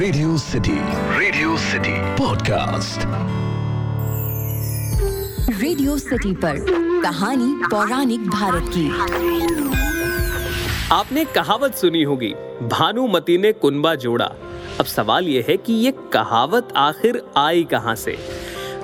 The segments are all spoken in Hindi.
Radio city radio city podcast radio city पर कहानी पौराणिक भारत की। आपने कहावत सुनी होगी भानुमती ने कुनबा जोड़ा। अब सवाल यह है कि ये कहावत आखिर आई कहाँ से?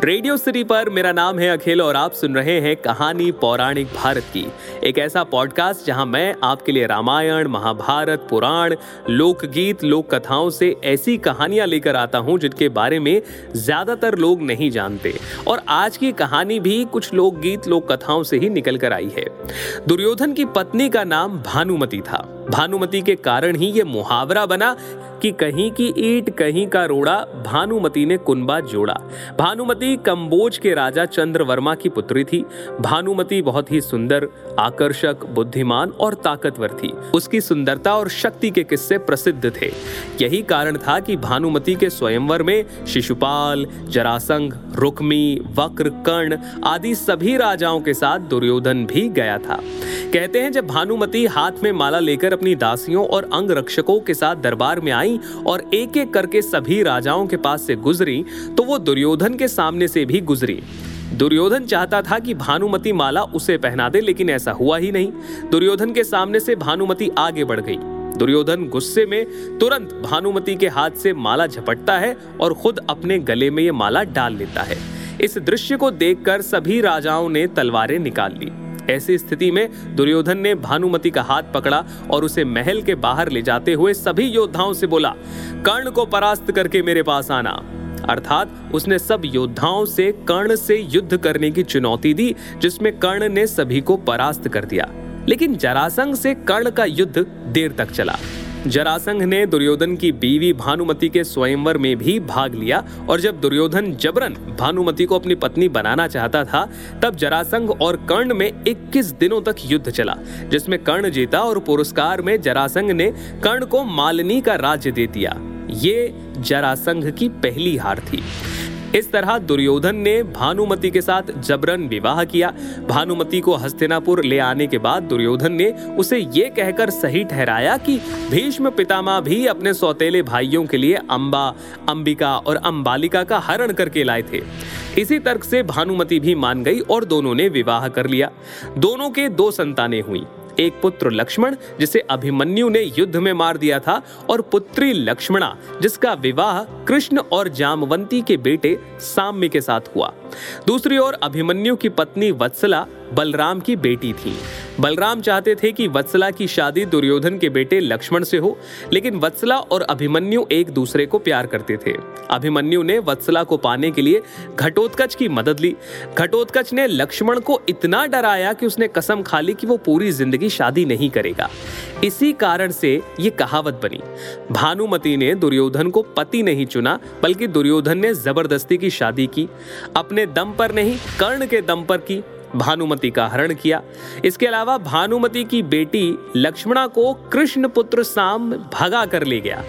रेडियो सिटी पर मेरा नाम है अखिल और आप सुन रहे हैं कहानी पौराणिक भारत की। एक ऐसा पॉडकास्ट जहाँ मैं आपके लिए रामायण, महाभारत, पुराण, लोकगीत लोक कथाओं से ऐसी कहानियाँ लेकर आता हूँ जिनके बारे में ज़्यादातर लोग नहीं जानते। और आज की कहानी भी कुछ लोकगीत लोक कथाओं से ही निकल कर आई है। दुर्योधन की पत्नी का नाम भानुमति था। भानुमति के कारण ही ये मुहावरा बना कि कहीं की ईट, कहीं का रोड़ा, भानुमति ने कुनबा जोड़ा। भानुमति कंबोज के राजा चंद्रवर्मा की पुत्री थी। भानुमति बहुत ही सुंदर, आकर्षक, बुद्धिमान और ताकतवर थी। उसकी सुंदरता और शक्ति के किस्से प्रसिद्ध थे। यही कारण था कि भानुमति के स्वयंवर में शिशुपाल, जरासंघ, रुक्मी, वक्र, कर्ण आदि सभी राजाओं के साथ दुर्योधन भी गया था। कहते हैं जब भानुमति हाथ में माला लेकर अपनी दासियों और अंग रक्षकों के साथ दरबार में आई और एक एक करके सभी राजाओं के पास से गुजरी तो वो दुर्योधन के सामने से भी गुजरी। दुर्योधन चाहता था कि भानुमति माला उसे पहना दे, लेकिन ऐसा हुआ ही नहीं। दुर्योधन के सामने से भानुमति आगे बढ़ गई। दुर्योधन गुस्से में तुरंत भानुमति के हाथ से माला झपटता है और खुद अपने गले में ये माला डाल लेता है। इस दृश्य को देखकर सभी राजाओं ने तलवारें निकाल ली। ऐसी स्थिति में दुर्योधन ने भानुमति का हाथ पकड़ा और उसे महल के बाहर ले जाते हुए सभी योद्धाओं से बोला, कर्ण को परास्त करके मेरे पास आना। अर्थात उसने सब योद्धाओं से कर्ण से युद्ध करने की चुनौती दी, जिसमें कर्ण ने सभी को परास्त कर दिया। लेकिन जरासंघ से कर्ण का युद्ध देर तक चला। जरासंघ ने दुर्योधन की बीवी भानुमति के स्वयंवर में भी भाग लिया और जब दुर्योधन जबरन भानुमति को अपनी पत्नी बनाना चाहता था, तब जरासंघ और कर्ण में 21 दिनों तक युद्ध चला, जिसमें कर्ण जीता और पुरस्कार में जरासंघ ने कर्ण को मालिनी का राज्य दे दिया। ये जरासंघ की पहली हार थी। इस तरह दुर्योधन ने भानुमति के साथ जबरन विवाह किया। भानुमति को हस्तिनापुर ले आने के बाद दुर्योधन ने उसे ये कहकर सही ठहराया कि भीष्म पितामह भी अपने सौतेले भाइयों के लिए अंबा, अंबिका और अंबालिका का हरण करके लाए थे। इसी तर्क से भानुमति भी मान गई और दोनों ने विवाह कर लिया। दोनों के दो संतानें हुई। एक पुत्र लक्ष्मण, जिसे अभिमन्यु ने युद्ध में मार दिया था, और पुत्री लक्ष्मणा, जिसका विवाह कृष्ण और जामवंती के बेटे साम्य के साथ हुआ। दूसरी ओर अभिमन्यु की पत्नी वत्सला बलराम की बेटी थी। बलराम चाहते थे कि वत्सला की शादी दुर्योधन के बेटे लक्ष्मण से हो, लेकिन वत्सला और अभिमन्यु एक दूसरे को प्यार करते थे। अभिमन्यु ने वत्सला को पाने के लिए घटोत्कच की मदद ली। घटोत्कच ने लक्ष्मण को इतना डराया कि उसने कसम खा ली कि वो पूरी ज़िंदगी शादी नहीं करेगा। इसी कारण से ये कहावत बनी, भानुमति ने दुर्योधन को पति नहीं चुना, बल्कि दुर्योधन ने ज़बरदस्ती की शादी की। अपने दम पर नहीं, कर्ण के दम पर की। भानुमति का हरण किया। इसके अलावा भानुमति की बेटी लक्ष्मणा को कृष्ण पुत्र साम भगा कर ले गया।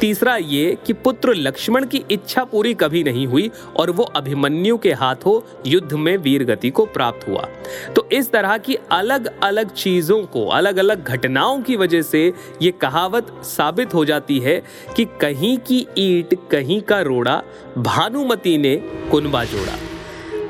तीसरा ये कि पुत्र लक्ष्मण की इच्छा पूरी कभी नहीं हुई और वो अभिमन्यु के हाथों युद्ध में वीर गति को प्राप्त हुआ। तो इस तरह की अलग अलग चीज़ों को अलग अलग घटनाओं की वजह से ये कहावत साबित हो जाती है कि कहीं की ईट, कहीं का रोड़ा, भानुमति ने कुनबा जोड़ा।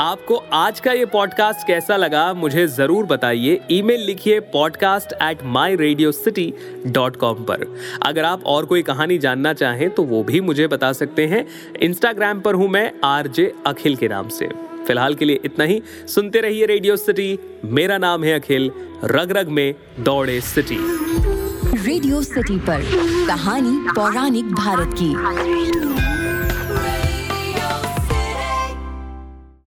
आपको आज का ये पॉडकास्ट कैसा लगा, मुझे ज़रूर बताइए। ईमेल लिखिए podcast at my radio city dot com पर। अगर आप और कोई कहानी जानना चाहें तो वो भी मुझे बता सकते हैं। इंस्टाग्राम पर हूँ मैं आर जे अखिल के नाम से। फ़िलहाल के लिए इतना ही। सुनते रहिए रेडियो सिटी मेरा नाम है अखिल। रग रग में दौड़े सिटी रेडियो सिटी पर कहानी पौराणिक भारत की।